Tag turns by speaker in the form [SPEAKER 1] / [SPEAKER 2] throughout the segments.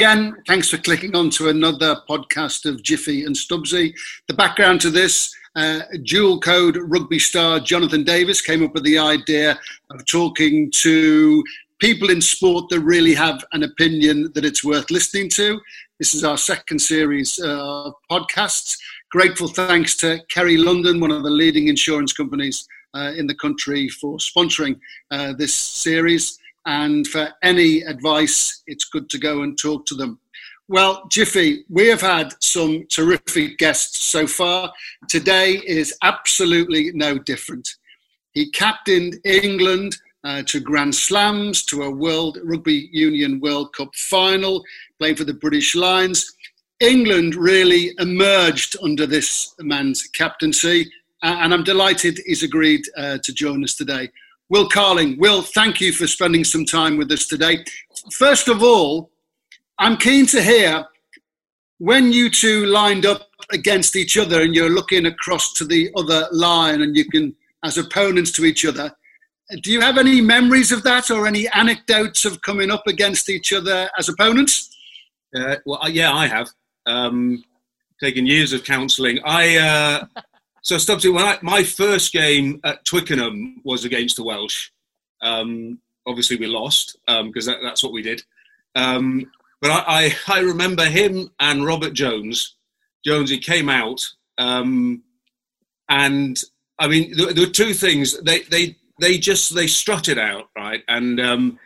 [SPEAKER 1] again. Thanks for clicking on to another podcast of Jiffy and Stubbsy. The background to this uh, dual code rugby star Jonathan Davies came up with the idea of talking to people in sport that really have an opinion that it's worth listening to. This is our second series uh, of podcasts. Grateful thanks to Kerry London, one of the leading insurance companies uh, in the country, for sponsoring uh, this series. And for any advice, it's good to go and talk to them. Well, Jiffy, we have had some terrific guests so far. Today is absolutely no different. He captained England uh, to Grand Slams, to a World Rugby Union World Cup final, played for the British Lions. England really emerged under this man's captaincy, and I'm delighted he's agreed uh, to join us today. Will Carling, Will, thank you for spending some time with us today. First of all, I'm keen to hear when you two lined up against each other and you're looking across to the other line and you can, as opponents to each other, do you have any memories of that or any anecdotes of coming up against each other as opponents?
[SPEAKER 2] Uh, well, yeah, I have. Um, taken years of counselling. I uh, so Stubbsy, when I, my first game at Twickenham was against the Welsh. Um, obviously, we lost because um, that, that's what we did. Um, but I, I, I, remember him and Robert Jones. Jones, he came out, um, and I mean, there, there, were two things. They they they just they strutted out right, and um,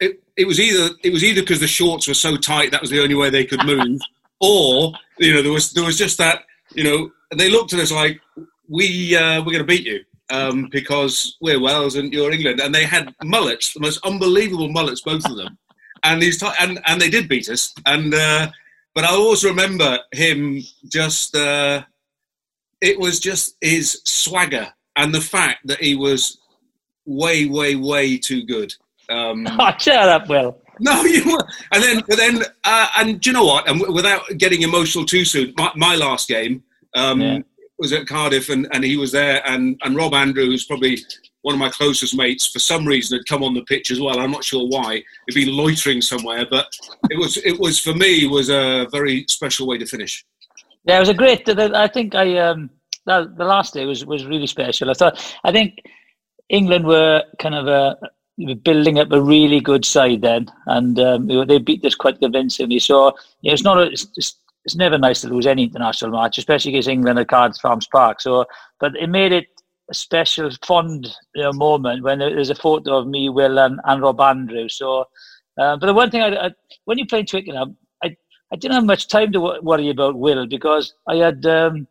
[SPEAKER 2] it it was either it was either because the shorts were so tight that was the only way they could move, or you know there was there was just that you know they looked at us like we uh, we're going to beat you. Um, because we're Wales and you're England, and they had mullets, the most unbelievable mullets, both of them and these t- and and they did beat us. And uh, but I always remember him just. Uh, it was just his swagger and the fact that he was way, way, way too good. Um,
[SPEAKER 3] oh, shut up, Will.
[SPEAKER 2] No, you were. And then, but then, uh, and do you know what? And without getting emotional too soon, my, my last game um, yeah. was at Cardiff, and, and he was there, and, and Rob Andrews, probably one of my closest mates, for some reason, had come on the pitch as well. I'm not sure why. He'd been loitering somewhere, but it was it was for me was a very special way to finish.
[SPEAKER 3] Yeah, it was a great. I think I um, the last day was was really special. I thought I think England were kind of a building up a really good side then, and um, they beat us quite convincingly. So yeah, it's not a, it's, it's, never nice to lose any international match, especially against England at Cardiff Arms Park. So, but it made it a special, fond you know, moment when there's a photo of me, Will, and, and Rob Andrew. So, uh, but the one thing I, I when you play Twickenham, I I didn't have much time to worry about Will because I had um,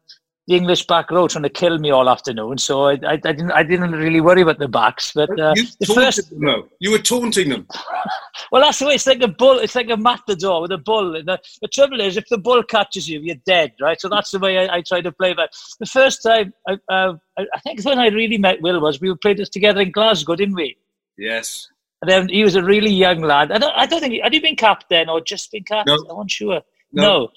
[SPEAKER 3] the English back row trying to kill me all afternoon. So I, I, I didn't I didn't really worry about the backs. But uh,
[SPEAKER 2] you the first them, though. you were taunting them.
[SPEAKER 3] well, that's the way. It's like a bull. It's like a matador with a bull. The, the trouble is, if the bull catches you, you're dead, right? So that's the way I, I try to play. But the first time, I, uh, I think when I really met Will was we played this together in Glasgow, didn't we?
[SPEAKER 2] Yes.
[SPEAKER 3] And then he was a really young lad. I don't, I don't think he, had he been capped then or just been capped? No. I'm not sure. No. no.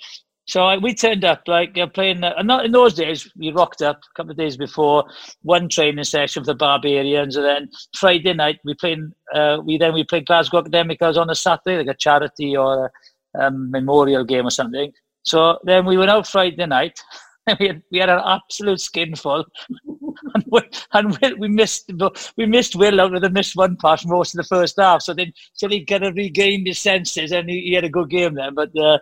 [SPEAKER 3] So I, we turned up like uh, playing. Uh, not in those days. We rocked up a couple of days before one training session for the Barbarians, and then Friday night we playing. Uh, we then we played Glasgow Academicals on a Saturday, like a charity or a um, memorial game or something. So then we went out Friday night. we had we had an absolute skinful, and, we, and we missed we missed Will out with a missed one pass most of the first half. So then till he kind of regained his senses, and he, he had a good game then. But uh,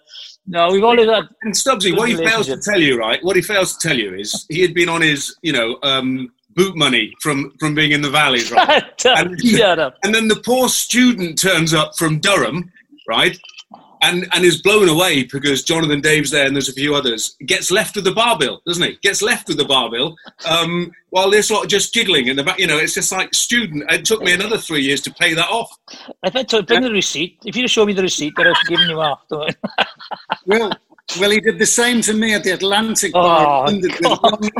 [SPEAKER 3] no, we've always had.
[SPEAKER 2] And Stubbsy, what he fails to tell you, right? What he fails to tell you is he had been on his, you know. Um, boot money from from being in the valleys, right?
[SPEAKER 3] and.
[SPEAKER 2] And then the poor student turns up from Durham, right? And and is blown away because Jonathan Davies there and there's a few others. Gets left with the bar bill, doesn't he? Gets left with the bar bill um, while they're just giggling in the back. You know, it's just like student. It took me another three years to pay that off.
[SPEAKER 3] If I told, bring the receipt, if you show me the receipt, I'd have given you off.
[SPEAKER 1] well, well, he did the same to me at the Atlantic Bar oh, with Long,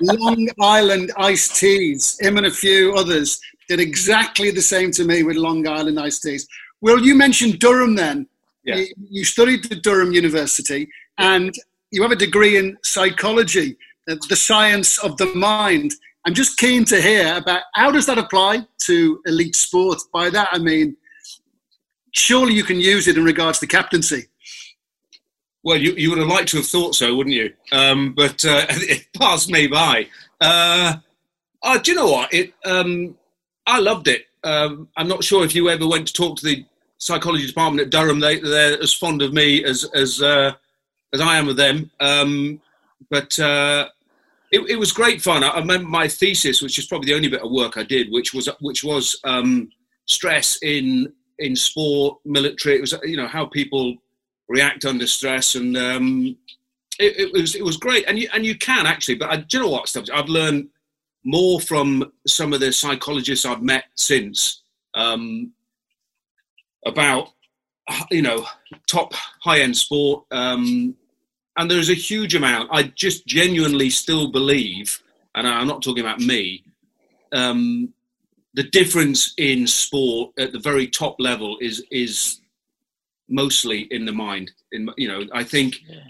[SPEAKER 1] Long Island iced teas. Him and a few others did exactly the same to me with Long Island iced teas. Will you mentioned Durham then. Yeah. You, studied at Durham University and you have a degree in psychology, uh, the science of the mind. I'm just keen to hear about how does that apply to elite sport? By that I mean, surely you can use it in regards to captaincy.
[SPEAKER 2] Well, you, you would have liked to have thought so, wouldn't you? Um, but uh, it passed me by. Uh, oh, do you know what? It. Um, I loved it. Um, I'm not sure if you ever went to talk to the psychology department at Durham. They, they're as fond of me as as uh, as I am of them. Um, but uh, it, it, was great fun. I, I, remember my thesis, which is probably the only bit of work I did, which was which was um, stress in in sport, military. It was you know how people react under stress, and um, it, it, was it was great. And you and you can actually, but I, do you know what stuff? I've learned more from some of the psychologists I've met since um, about you know top high end sport. Um, and there's a huge amount. I just genuinely still believe, and I'm not talking about me. Um, the difference in sport at the very top level is is mostly in the mind. In you know, I think yeah.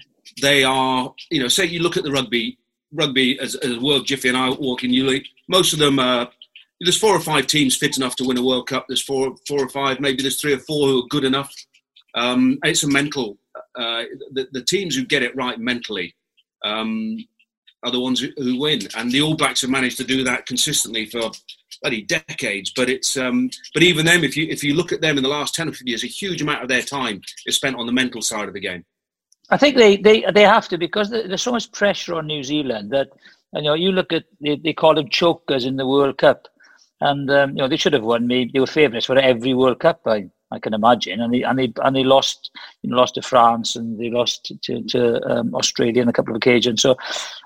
[SPEAKER 2] they are. You know, say you look at the rugby, rugby as, as World Jiffy and I walk in league. Most of them are. There's four or five teams fit enough to win a World Cup. There's four, four or five. Maybe there's three or four who are good enough. Um, it's a mental. Uh, the, the teams who get it right mentally um, are the ones who, who, win, and the All Blacks have managed to do that consistently for bloody decades. But it's um, but even them, if you if you look at them in the last ten or fifteen years, a huge amount of their time is spent on the mental side of the game.
[SPEAKER 3] I think they they, they have to because there's so much pressure on New Zealand that you know you look at they, they call them chokers in the World Cup, and um, you know they should have won. Maybe they were favourites for every World Cup. I I can imagine, and they and they and they lost, you know, lost to France and they lost to to um, Australia on a couple of occasions. So,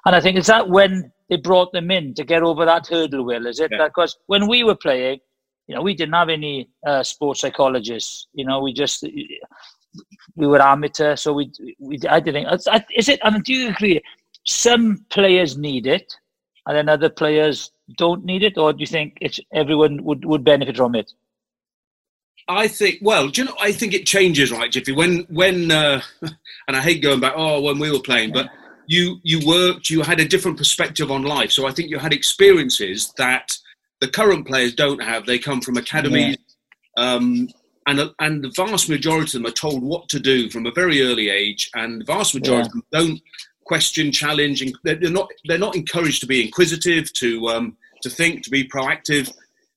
[SPEAKER 3] and I think is that when they brought them in to get over that hurdle. Will is it yeah. because when we were playing, you know, we didn't have any uh, sports psychologists. You know, we just we were amateur, so we we I didn't. Is it? I mean, do you agree? Some players need it, and then other players don't need it, or do you think it's everyone would would benefit from it?
[SPEAKER 2] I think, well, do you know, I think it changes, right, Jiffy? When, when, uh, and I hate going back, oh, when we were playing, but you, you worked, you had a different perspective on life. So I think you had experiences that the current players don't have. They come from academies, yeah. um, and, and the vast majority of them are told what to do from a very early age, and the vast majority yeah. of them don't question, challenge, and they're, not, they're not encouraged to be inquisitive, to, um, to think, to be proactive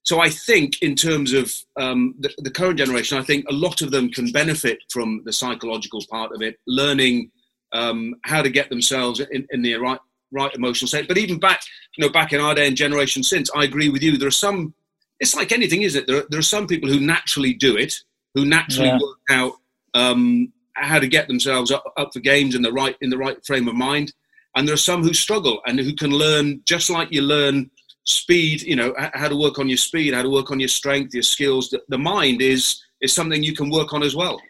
[SPEAKER 2] so I think, in terms of um, the, the, current generation, I think a lot of them can benefit from the psychological part of it, learning um, how to get themselves in, in the right right emotional state. But even back, you know, back in our day and generation since, I agree with you. There are some. It's like anything, isn't it? There, there are some people who naturally do it, who naturally yeah. work out um, how to get themselves up, up for games in the right in the right frame of mind, and there are some who struggle and who can learn just like you learn speed you know how to work on your speed how to work on your strength your skills. The, the mind is is something you can work on as well.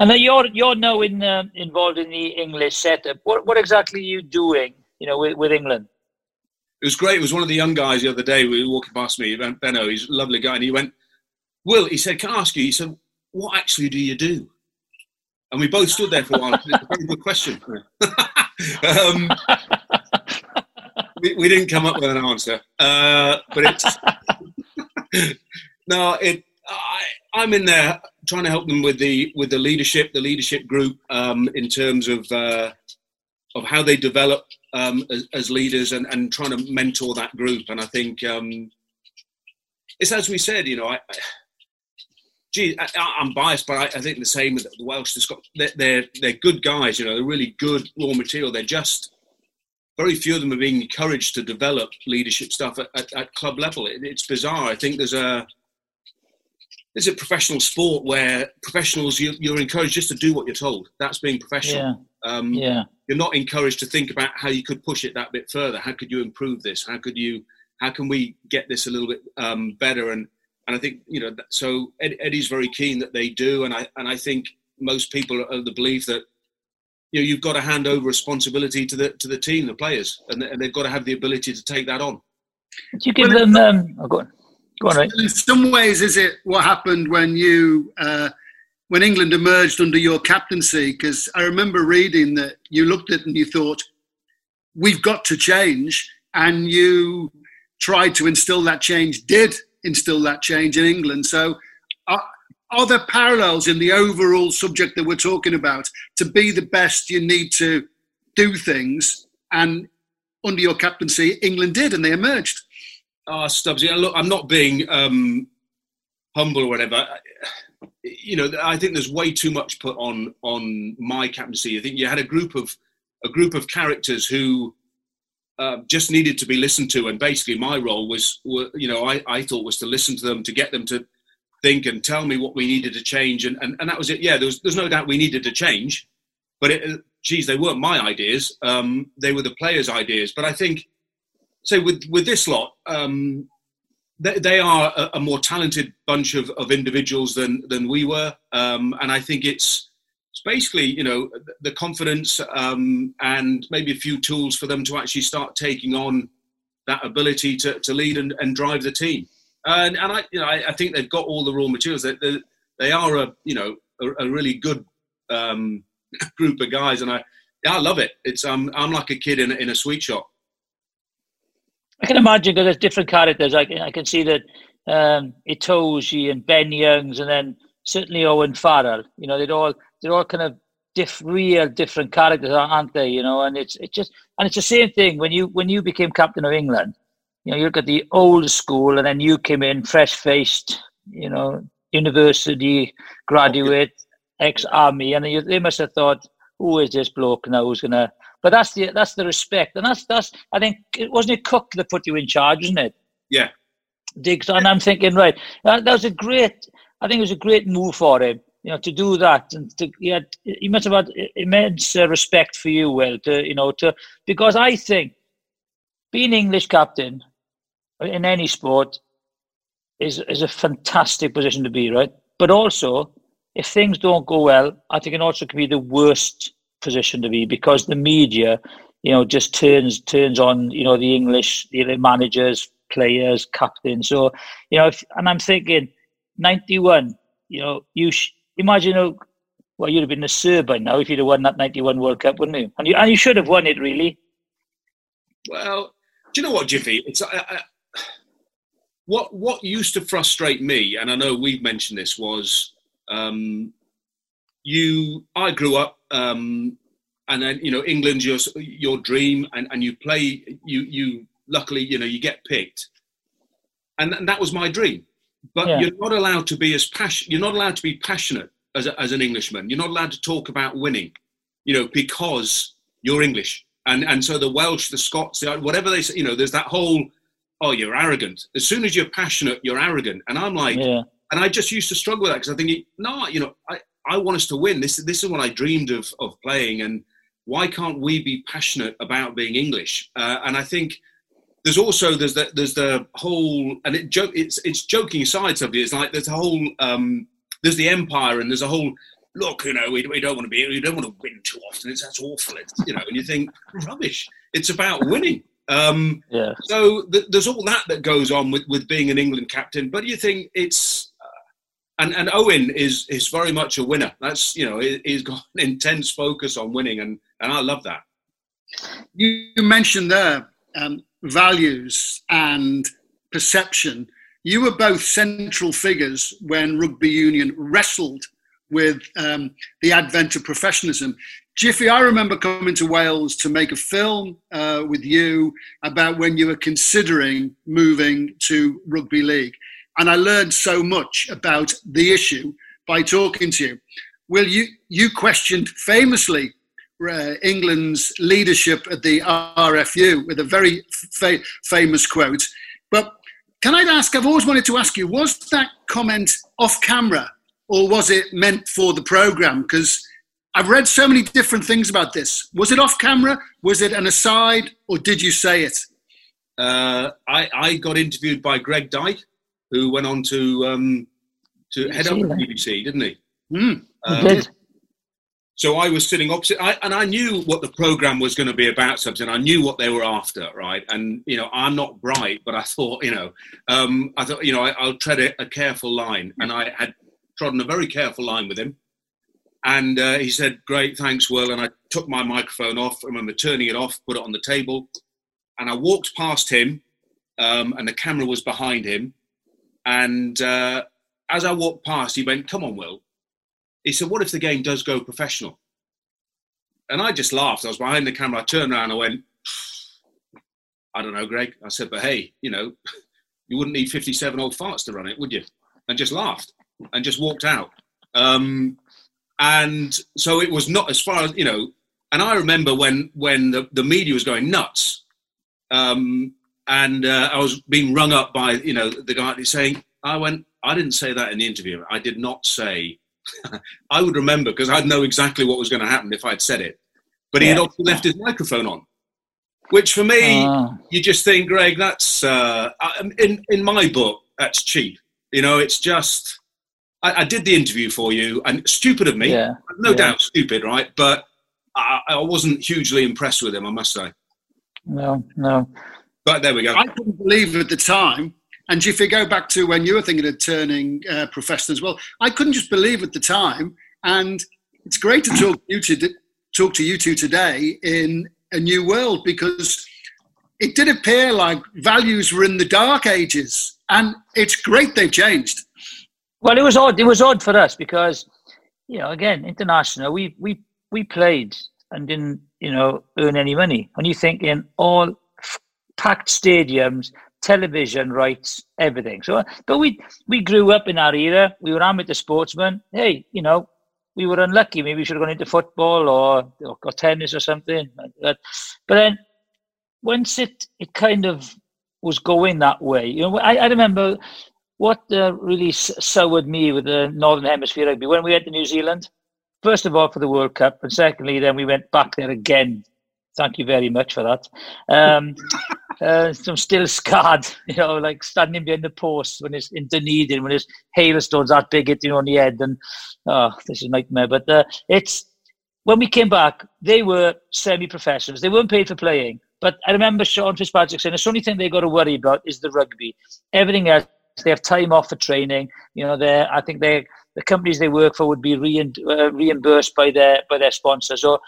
[SPEAKER 3] And then you're you're now in, uh, involved in the english setup. What what exactly are you doing you know with, with england?
[SPEAKER 2] It was great. It was one of the young guys the other day. We were walking past me benno. He's a lovely guy. And he went will he said can i ask you? He said what actually do you do and we both stood there for a while it's a very good question um, we, we, didn't come up with an answer, uh, but it's no. It I, am in there trying to help them with the with the leadership, the leadership group, um, in terms of uh, of how they develop um, as, as, leaders, and, and trying to mentor that group. And I think um, it's as we said, you know, I, gee, I, am biased, but I, I, think the same with the Welsh. They're, they're, they're good guys, you know, they're really good raw material. They're just very few of them are being encouraged to develop leadership stuff at, at, at club level. It, it's bizarre. I think there's a there's a professional sport where professionals you, are encouraged just to do what you're told. That's being professional.
[SPEAKER 3] Yeah. Um, yeah.
[SPEAKER 2] You're not encouraged to think about how you could push it that bit further. How could you improve this? How could you? How can we get this a little bit um, better? And and I think you know. So Ed, Eddie's very keen that they do, and I and I think most people are of the belief that you know you've got to hand over responsibility to the to the team, the players, and, and they've got to have the ability to take that on.
[SPEAKER 3] Do you give well, them? Um, oh, go on. Go on, right?
[SPEAKER 1] In some ways, is it what happened when you uh, when England emerged under your captaincy? Because I remember reading that you looked at it and you thought, "We've got to change," and you tried to instill that change. Did instill that change in England. So, uh, are there parallels in the overall subject that we're talking about? To be the best, you need to do things, and under your captaincy, England did, and they emerged.
[SPEAKER 2] Ah, Oh, Stubbsy, look, I'm not being um, humble or whatever. You know, I think there's way too much put on on my captaincy. I think you had a group of a group of characters who uh, just needed to be listened to, and basically my role was, you know, I, I thought was to listen to them, to get them to think and tell me what we needed to change, and, and, and that was it. Yeah, there was, there's no doubt we needed to change, but it, geez, they weren't my ideas. Um, they were the players' ideas. But I think, say, with with this lot, um, they, they, are a, a, more talented bunch of, of individuals than than we were, um, and I think it's it's basically you know the confidence um, and maybe a few tools for them to actually start taking on that ability to, to lead and, and drive the team. And, and I, you know, I, I, think they've got all the raw materials. They, they, they are a, you know, a, a really good um, group of guys, and I, I love it. It's um, I'm like a kid in, in a sweet shop.
[SPEAKER 3] I can imagine because there's different characters. I can, I can see that um, Itoje and Ben Youngs, and then certainly Owen Farrell. You know, they're all they're all kind of diff, real different characters, aren't they? You know, and it's it's just and it's the same thing when you when you became captain of England. You know, you look at the old school, and then you came in fresh faced. You know, university graduate, ex army, and you, they must have thought, "Who is this bloke now? Who's gonna?" But that's the that's the respect, and that's that's. I think it wasn't it Cooke that put you in charge, wasn't it?
[SPEAKER 2] Yeah.
[SPEAKER 3] Diggs, and I'm thinking, right, that, that was a great. I think it was a great move for him you know, to do that and to, he, he must have had immense uh, respect for you, Will, to, you know, to, because I think being English captain in any sport is, is a fantastic position to be, right? But also, if things don't go well, I think it also can be the worst position to be because the media, you know, just turns turns on, you know, the English, the managers, players, captains. So, you know, if, and I'm thinking, 91, you know, you sh- imagine, oh, well, you'd have been a Sir by now if you'd have won that 91 World Cup, wouldn't you? And you, and you should have won it, really.
[SPEAKER 2] Well, do you know what, Jiffy? It's I, I, what what used to frustrate me, and I know we've mentioned this, was um, you. I grew up, um, and then you know England's your your dream, and, and you play. You you luckily you know you get picked, and, and that was my dream but yeah. you're not allowed to be as passionate. You're not allowed to be passionate as, a, as an Englishman. You're not allowed to talk about winning, you know, because you're English. And and so the Welsh, the Scots, the, whatever they say, you know, there's that whole, oh, you're arrogant. As soon as you're passionate, you're arrogant. And I'm like, yeah. and I just used to struggle with that because I think, no, you know, I, I want us to win. This this is what I dreamed of of playing, and why can't we be passionate about being English? Uh, and I think there's also there's the there's the whole and it joke it's it's joking sides of something it's like there's a whole um there's the empire and there's a whole look you know we, we don't want to be we don't want to win too often it's that's awful it's, you know and you think rubbish it's about winning. Um yeah. so th- there's all that that goes on with with being an england captain but you think it's uh, and and owen is is very much a winner. That's you know he, he's got an intense focus on winning and and i love that.
[SPEAKER 1] You mentioned there um, values and perception. You were both central figures when rugby union wrestled with um, the advent of professionalism. Jiffy, I remember coming to Wales to make a film uh, with you about when you were considering moving to rugby league. And I learned so much about the issue by talking to you. Will you, you questioned famously uh, England's leadership at the RFU with a very fa- famous quote. But can I ask? I've always wanted to ask you: Was that comment off camera, or was it meant for the program? Because I've read so many different things about this. Was it off camera? Was it an aside, or did you say it?
[SPEAKER 2] Uh, I, I, got interviewed by Greg Dyke, who went on to um, to head up the BBC, didn't he?
[SPEAKER 3] Mm, um, he did.
[SPEAKER 2] So I was sitting opposite, I, and I knew what the program was going to be about. Something I knew what they were after, right? And you know, I'm not bright, but I thought, you know, um, I thought, you know, I, will tread a, a, careful line, and I had trodden a very careful line with him. And uh, he said, "Great, thanks, Will." And I took my microphone off. I remember turning it off, put it on the table, and I walked past him, um, and the camera was behind him, and uh, as I walked past, he went, "Come on, Will." He said, "What if the game does go professional?" And I just laughed. I was behind the camera. I turned around. I went, "I don't know, Greg." I said, "But hey, you know, you wouldn't need 57 old farts to run it, would you?" And just laughed and just walked out. Um, and so it was not as far as you know. And I remember when when the, the media was going nuts, um, and uh, I was being rung up by you know the guy saying, "I went, I didn't say that in the interview. I did not say." I would remember because I'd know exactly what was going to happen if I'd said it. But he yeah. had left his microphone on, which for me, uh. you just think, Greg, that's uh, in in my book, that's cheap. You know, it's just I, I, did the interview for you, and stupid of me, yeah. no yeah. doubt stupid, right? But I, I, wasn't hugely impressed with him, I must say.
[SPEAKER 3] No, no.
[SPEAKER 2] But there we go.
[SPEAKER 1] I couldn't believe at the time, and if you go back to when you were thinking of turning uh, professional as well, I couldn't just believe at the time. And it's great to talk to you to talk to you two today in a new world because it did appear like values were in the dark ages, and it's great they've changed.
[SPEAKER 3] Well, it was odd. It was odd for us because, you know, again, international. We we we played and didn't, you know, earn any money. And you think in all packed stadiums, television rights, everything. So, but we we grew up in our era. We were amateur sportsmen. Hey, you know, we were unlucky. Maybe we should have gone into football or or, or tennis or something. But, then once it it kind of was going that way, you know, I, I remember what uh, really soured me with the Northern Hemisphere rugby when we went to New Zealand, first of all for the World Cup, and secondly, then we went back there again. Thank you very much for that. Um, uh, I'm still scarred, you know, like standing behind the post when it's in Dunedin, when it's hailstones that big hitting on the head, and oh, this is a nightmare. But uh, it's when we came back, they were semi-professionals. They weren't paid for playing. But I remember Sean Fitzpatrick saying the only thing they've got to worry about is the rugby. Everything else they have time off for training. You know, they I think they the companies they work for would be re- uh, reimbursed by their by their sponsors. So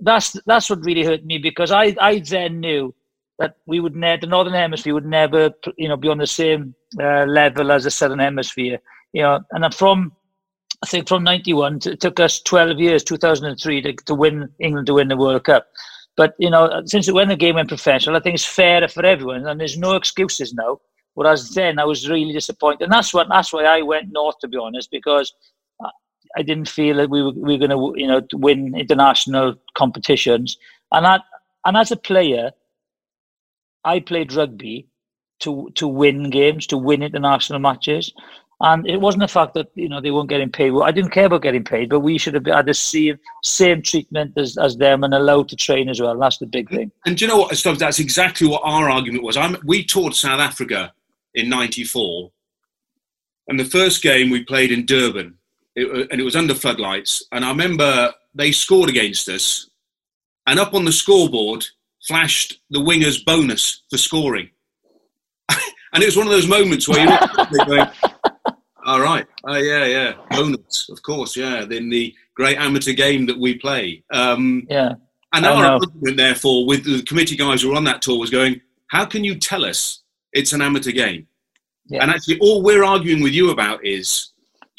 [SPEAKER 3] that's that's what really hurt me because I I then knew that we would ne- the northern hemisphere would never you know be on the same uh, level as the southern hemisphere. You know, and from I think from '91 it took us 12 years, 2003, to, to win England to win the World Cup. But you know, since when the game went professional, I think it's fairer for everyone, and there's no excuses now. Whereas then I was really disappointed, and that's what that's why I went north to be honest, because I didn't feel that we were we were going to you know win international competitions, and that and as a player, I played rugby to to win games, to win international matches. And it wasn't the fact that you know they weren't getting paid. Well, I didn't care about getting paid, but we should have had the same same treatment as, as them and allowed to train as well. That's the big thing.
[SPEAKER 2] And do you know what? That's exactly what our argument was. I'm, we toured South Africa in 94. And the first game we played in Durban, it, and it was under floodlights. And I remember they scored against us, and up on the scoreboard flashed the winger's bonus for scoring. and it was one of those moments where you're going, all right, oh, yeah, yeah, bonus, of course, yeah, in the great amateur game that we play. Um,
[SPEAKER 3] yeah.
[SPEAKER 2] And our argument, therefore, with the committee guys who were on that tour was going, how can you tell us it's an amateur game. Yeah. And actually, all we're arguing with you about is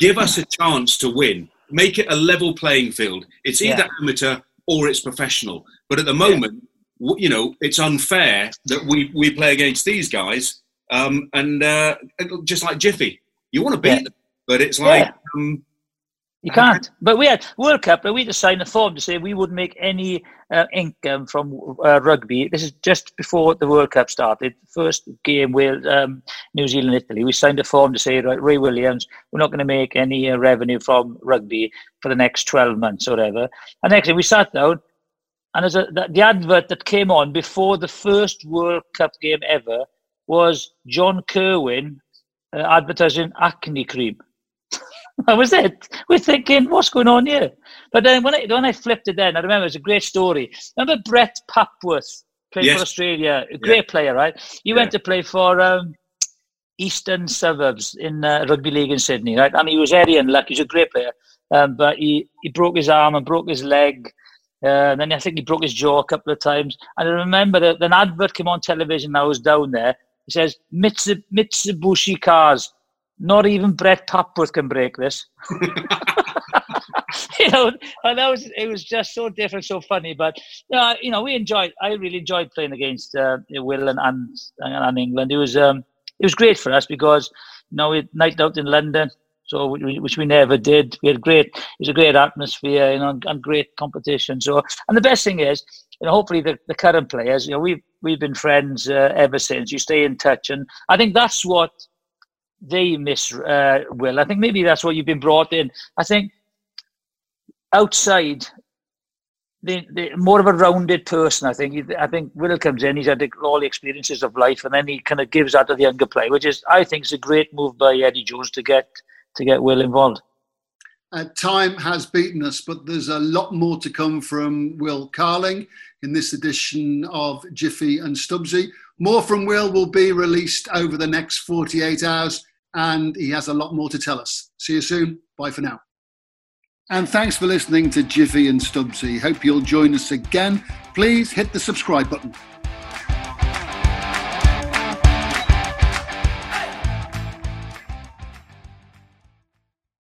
[SPEAKER 2] give us a chance to win. Make it a level playing field. It's either yeah. amateur or it's professional. But at the moment, yeah. you know, it's unfair that we, we play against these guys. Um, and uh, just like Jiffy, you want to beat them, but it's like um,
[SPEAKER 3] you can't. But we had World Cup, but we had to sign a form to say we wouldn't make any uh, income from uh, rugby. This is just before the World Cup started. First game with um, New Zealand, Italy. We signed a form to say, right, Ray Williams, we're not going to make any uh, revenue from rugby for the next 12 months or whatever. And actually, we sat down, and as a, the, the advert that came on before the first World Cup game ever was John Kirwan uh, advertising acne cream. that was it. We're thinking, what's going on here? But then when I when I flipped it, then I remember it was a great story. Remember Brett Papworth played yes. for Australia, a great yeah. player, right? He yeah. went to play for um, Eastern Suburbs in uh, rugby league in Sydney, right? And he was very unlucky. He's a great player, um, but he he broke his arm and broke his leg. Uh, and then I think he broke his jaw a couple of times. And I remember that an advert came on television. I was down there. It says Mitsubishi cars not even Brett Papworth can break this. you know, and that was it was just so different, so funny. But uh, you know, we enjoyed. I really enjoyed playing against uh, Will and, and and England. It was um, it was great for us because you know we night out in London, so we, which we never did. We had great. It was a great atmosphere, you know, and great competition. So, and the best thing is, you know, hopefully the, the current players, you know, we've we've been friends uh, ever since. You stay in touch, and I think that's what they miss. Uh, Will, I think maybe that's what you've been brought in. I think outside, the, the more of a rounded person. I think. I think Will comes in. He's had all the experiences of life, and then he kind of gives that to the younger player, which is, I think, is a great move by Eddie Jones to get to get Will involved.
[SPEAKER 1] Uh, time has beaten us, but there's a lot more to come from Will Carling in this edition of Jiffy and Stubbsy. More from Will will be released over the next 48 hours, and he has a lot more to tell us. See you soon. Bye for now. And thanks for listening to Jiffy and Stubbsy. Hope you'll join us again. Please hit the subscribe button.